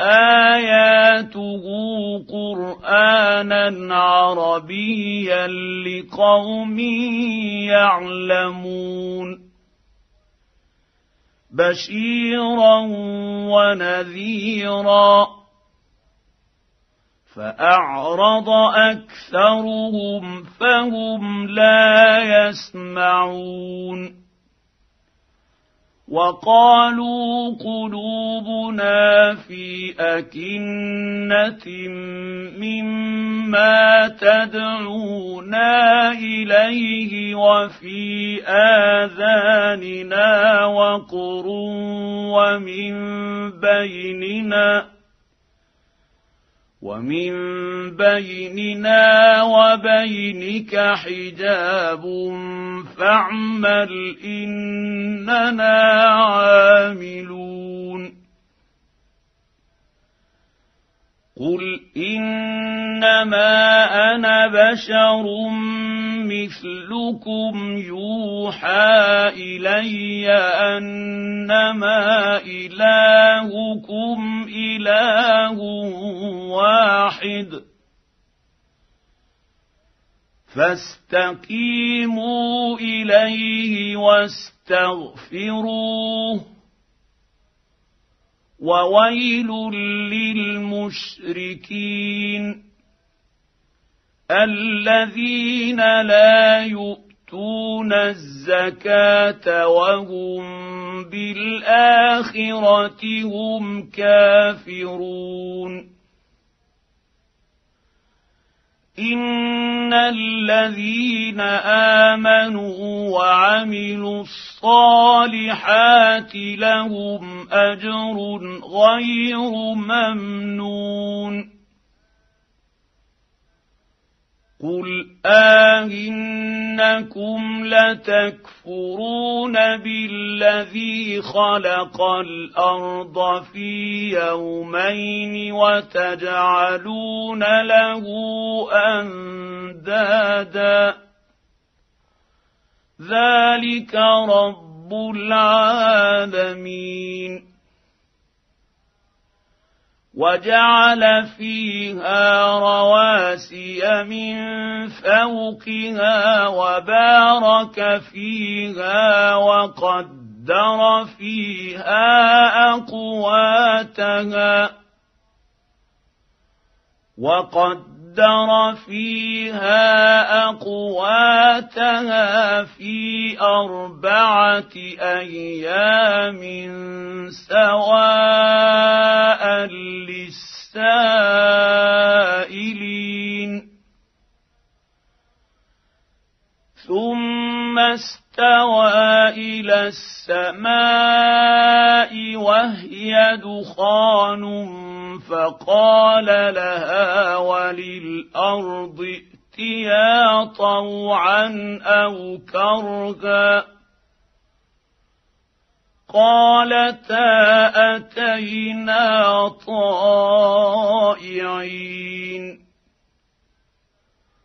آياته قرآنا عربيا لقوم يعلمون بشيرا ونذيرا فأعرض أكثرهم فهم لا يسمعون وقالوا قلوبنا في أكنة مما تدعونا إليه وفي آذاننا وقر ومن بيننا ومن بيننا وبينك حجاب فاعمل إننا عاملون قل انما أنا بشر مثلكم يوحى الي انما الهكم اله واحد فاستقيموا اليه واستغفروه وويل للمشركين الذين لا يؤتون الزكاة وهم بالآخرة هم كافرون. إن الذين آمنوا وعملوا الصالحات لهم أجر غير ممنون. قل آهنكم لتكفرون بالذي خلق الأرض في يومين وتجعلون له أندادا ذلك رب العالمين وجعل فيها رواسي من فوقها وبارك فيها وقدر فيها اقواتها وقدر فيها اقواتها في اربعه أيام سواء للسائلين ثم استوى إلى السماء وهي دخان فقال لها وللأرض ائتيا طوعا أو كرها قالتا أتينا طائعين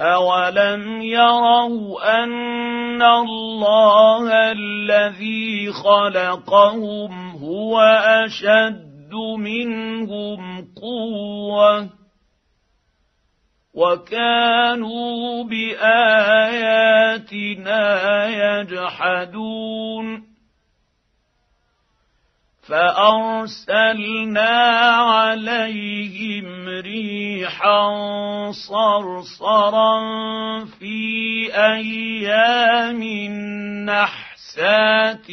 اولم يروا ان الله الذي خلقهم هو اشد منهم قوه وكانوا باياتنا يجحدون فأرسلنا عليهم ريحا صرصرا في أيام نحسات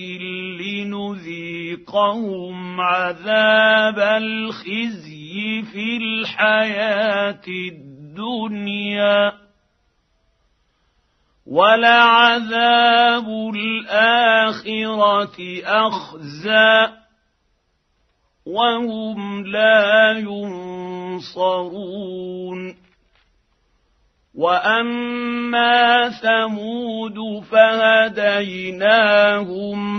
لنذيقهم عذاب الخزي في الحياة الدنيا ولعذاب الآخرة اخزي وهم لا ينصرون. وأما ثمود فهديناهم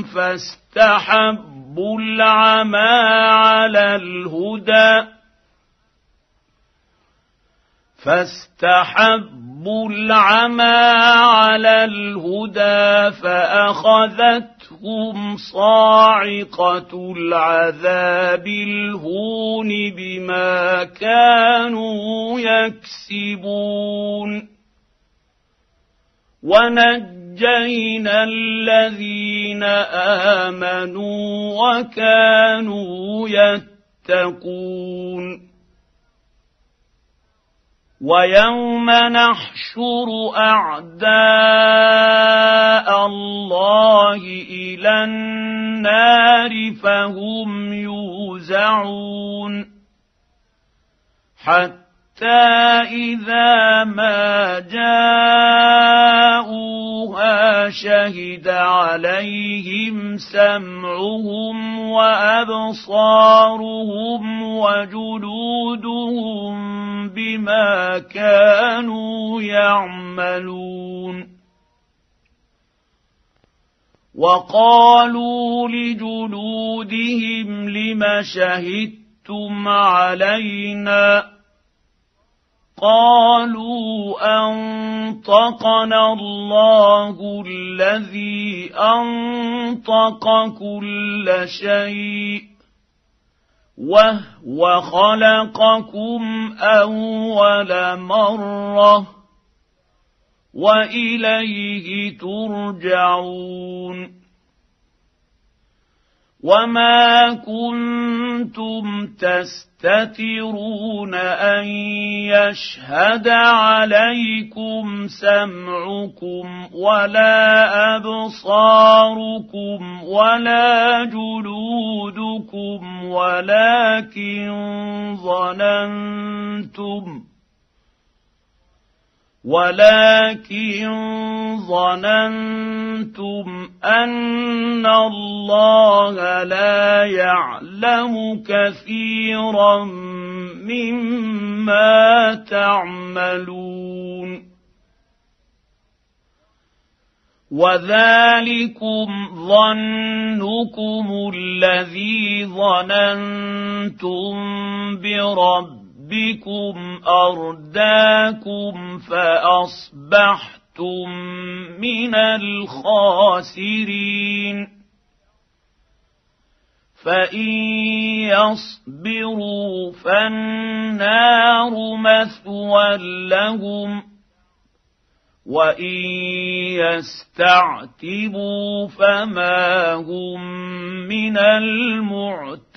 فاستحبوا العمى على الهدى. فاستحبوا العمى على الهدى فاخذت تاخذهم صاعقه العذاب الهون بما كانوا يكسبون ونجينا الذين امنوا وكانوا يتقون ويوم نحشر أعداء الله إلى النار فهم يوزعون حتى إذا ما جاءوها شهد عليهم سمعهم وأبصارهم وجلودهم بما كانوا يعملون. وقالوا لجلودهم لم شهدتم علينا؟ قالوا أنطقنا الله الذي أنطق كل شيء. وهو خلقكم اول مره واليه ترجعون وما كنتم تستترون ان يشهد عليكم سمعكم ولا ابصاركم ولا جلودكم ولكن ظننتم ولكن ظننتم أن الله لا يعلم كثيرا مما تعملون. وذلكم ظنكم الذي ظننتم بربكم ربكم ارداكم فاصبحتم من الخاسرين فان يصبروا فالنار مثوى لهم وان يستعتبوا فما هم من المعتبين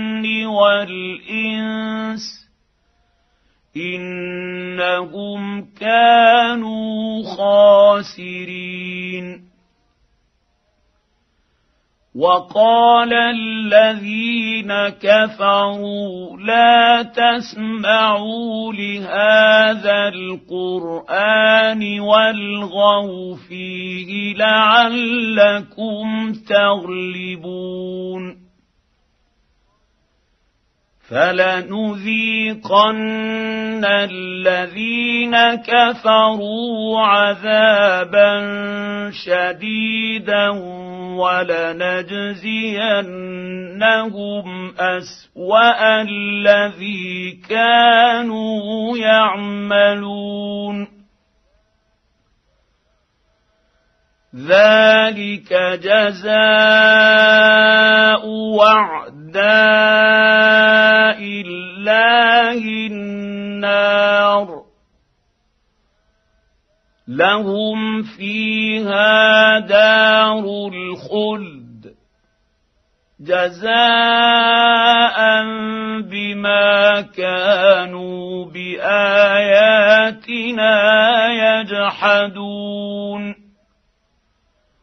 والإنس إنهم كانوا خاسرين. وقال الذين كفروا لا تسمعوا لهذا القرآن والغوا فيه لعلكم تغلبون. فلنذيقن الذين كفروا عذابا شديدا ولنجزينهم اسوا الذي كانوا يعملون ذلك جزاء وعداء الله النار. لهم فيها دار الخلد. جزاء بما كانوا بآياتنا يجحدون.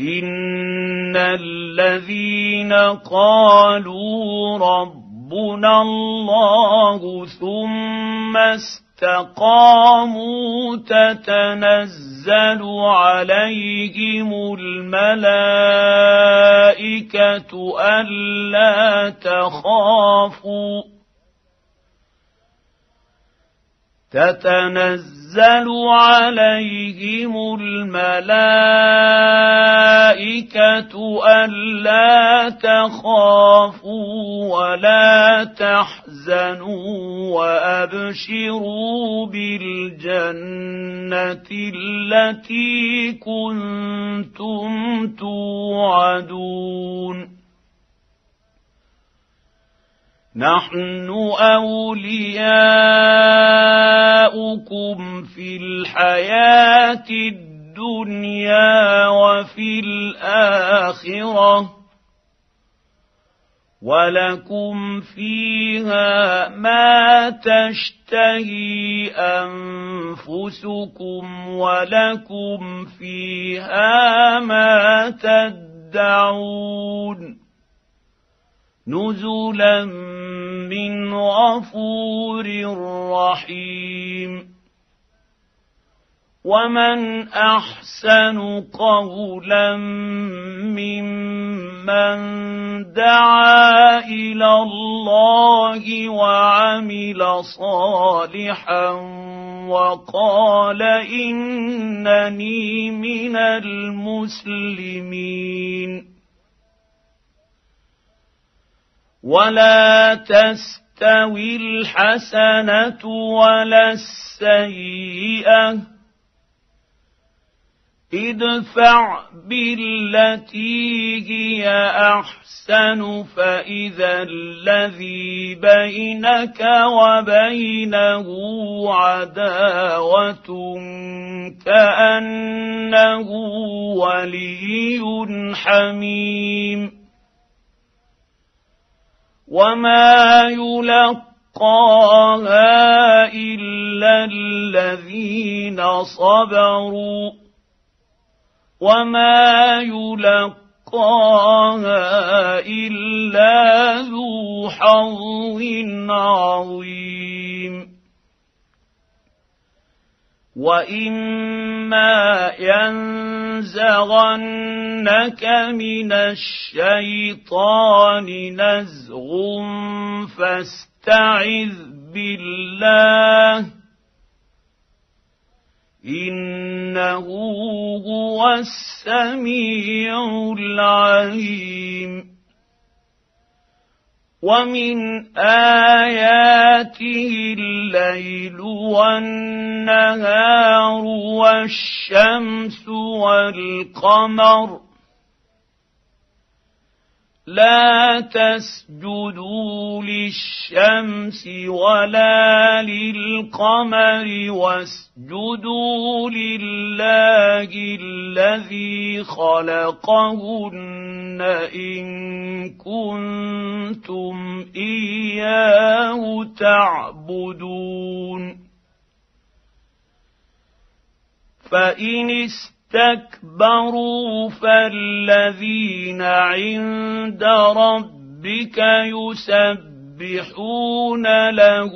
ان الذين قالوا ربنا الله ثم استقاموا تتنزل عليهم الملائكه الا تخافوا تتنزل عليهم الملائكة ألا تخافوا ولا تحزنوا وأبشروا بالجنة التي كنتم توعدون نحن أولياؤكم في الحياة الدنيا وفي الآخرة. ولكم فيها ما تشتهي أنفسكم ولكم فيها ما تدعون. نزلا من غفور رحيم. ومن أحسن قولا ممن دعا إلى الله وعمل صالحا وقال إنني من المسلمين. ولا تستوي الحسنه ولا السيئه ادفع بالتي هي احسن فاذا الذي بينك وبينه عداوه كانه ولي حميم وما يلقاها الا الذين صبروا وما يلقاها الا ذو حظ عظيم واما ينزغنك من الشيطان نزغ فاستعذ بالله انه هو السميع العليم ومن آياته الليل والنهار والشمس والقمر لا تسجدوا للشمس ولا للقمر واسجدوا لله الذي خلقهن ان كنتم اياه تعبدون فان اسْتَكْبَرُوا فَالَّذِينَ عِندَ رَبِّكَ يُسَبِّحُونَ لَهُ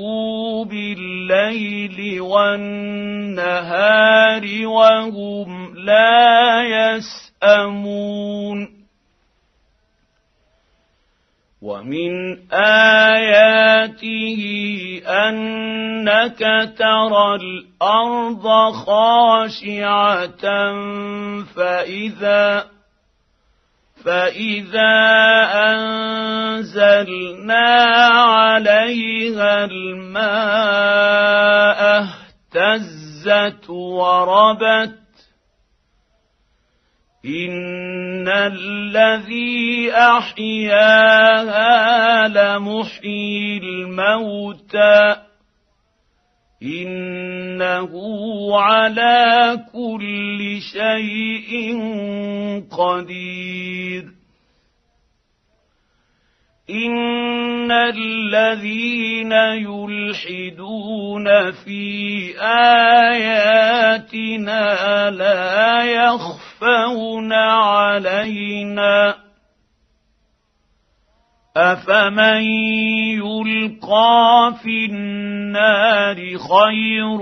بِاللَّيْلِ وَالنَّهَارِ وَهُمْ لَا يَسْأَمُونَ ومن آياته أنك ترى الأرض خاشعة فإذا فإذا أنزلنا عليها الماء اهتزت وربت ان الذي احياها لمحيي الموتى انه على كل شيء قدير ان الذين يلحدون في اياتنا لا يخفون يخفون علينا. افمن يلقى في النار خير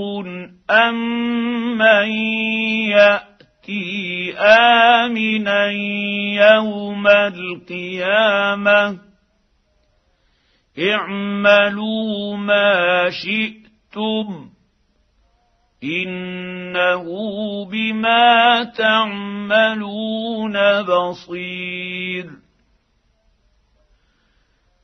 ام من ياتي امنا يوم القيامه اعملوا ما شئتم انه بما تعملون بصير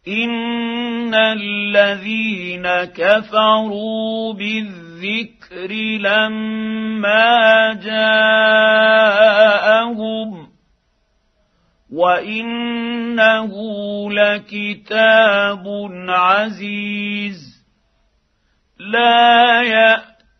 ان الذين كفروا بالذكر لما جاءهم وانه لكتاب عزيز لا يأتي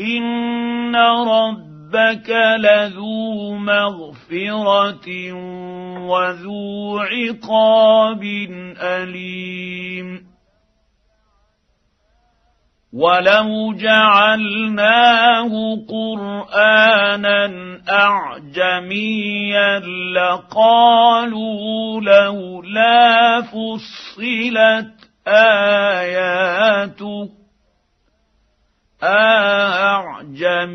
ان ربك لذو مغفره وذو عقاب اليم ولو جعلناه قرانا اعجميا لقالوا لولا فصلت اياته اعجمي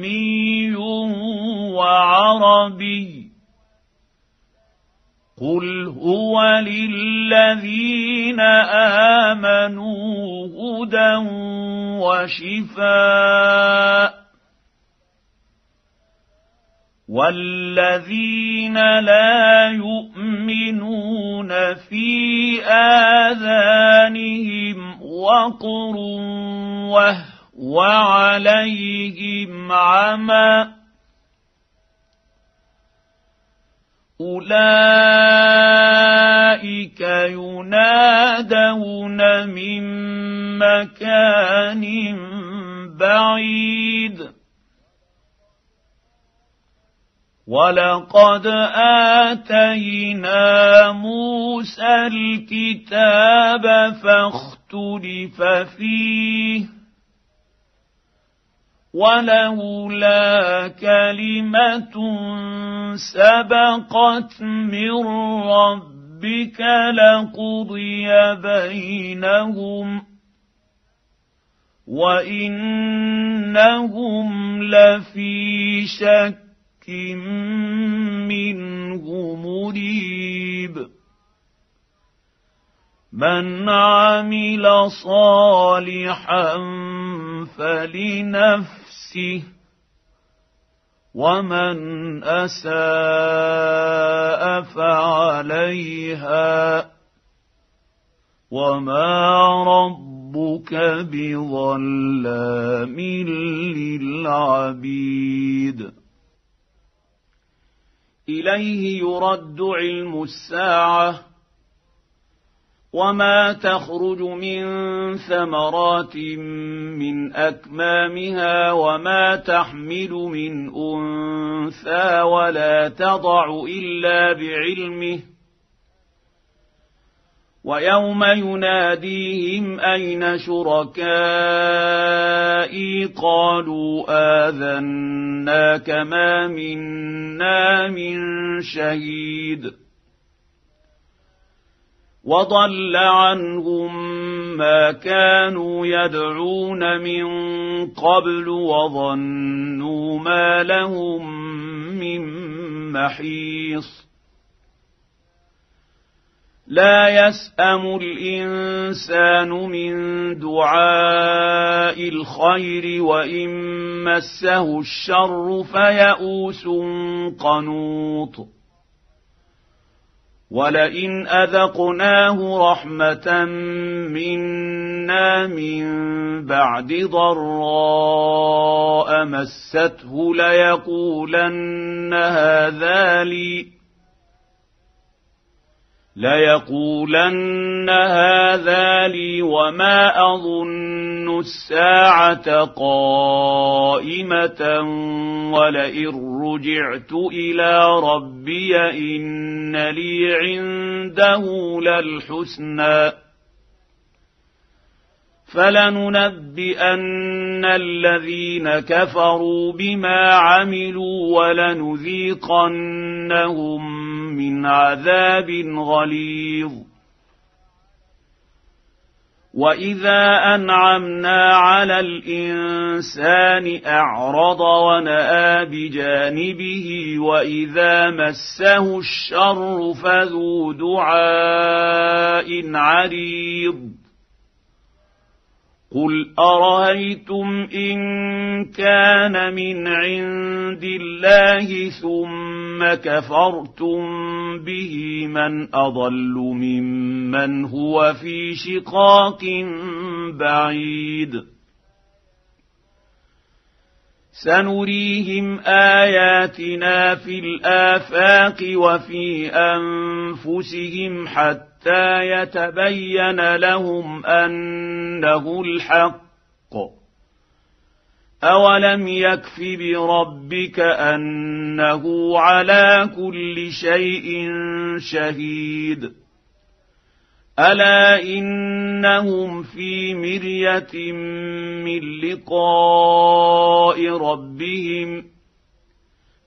وعربي قل هو للذين امنوا هدى وشفاء والذين لا يؤمنون في اذانهم وقر وهو عليهم عمى أولئك ينادون من مكان بعيد. ولقد آتينا موسى الكتاب فاختلف فيه. ولولا كلمة سبقت من ربك لقضي بينهم وإنهم لفي شك منه مريب. من عمل صالحا فلنفسه ومن أساء فعليها وما ربك بظلام للعبيد. إليه يرد علم الساعة وما تخرج من ثمرات من اكمامها وما تحمل من انثى ولا تضع الا بعلمه ويوم يناديهم اين شركائي قالوا اذناك ما منا من شهيد وضل عنهم ما كانوا يدعون من قبل وظنوا ما لهم من محيص. لا يسأم الإنسان من دعاء الخير وإن مسه الشر فيئوس قنوط. ولئن اذقناه رحمه منا من بعد ضراء مسته ليقولن هذا لي ليقولن هذا لي وما اظن الساعة قائمه ولئن رجعت إلى ربي ان لي عنده للحسنى فلننبئن الذين كفروا بما عملوا ولنذيقنهم من عذاب غليظ. وإذا أنعمنا على الإنسان أعرض ونأى بجانبه وإذا مسه الشر فذو دعاء عريض. قل ارايتم ان كان من عند الله ثم كفرتم به من اضل ممن هو في شقاق بعيد سنريهم اياتنا في الافاق وفي انفسهم حتى حتى يتبين لهم انه الحق. اولم يكف بربك انه على كل شيء شهيد. الا انهم في مريه من لقاء ربهم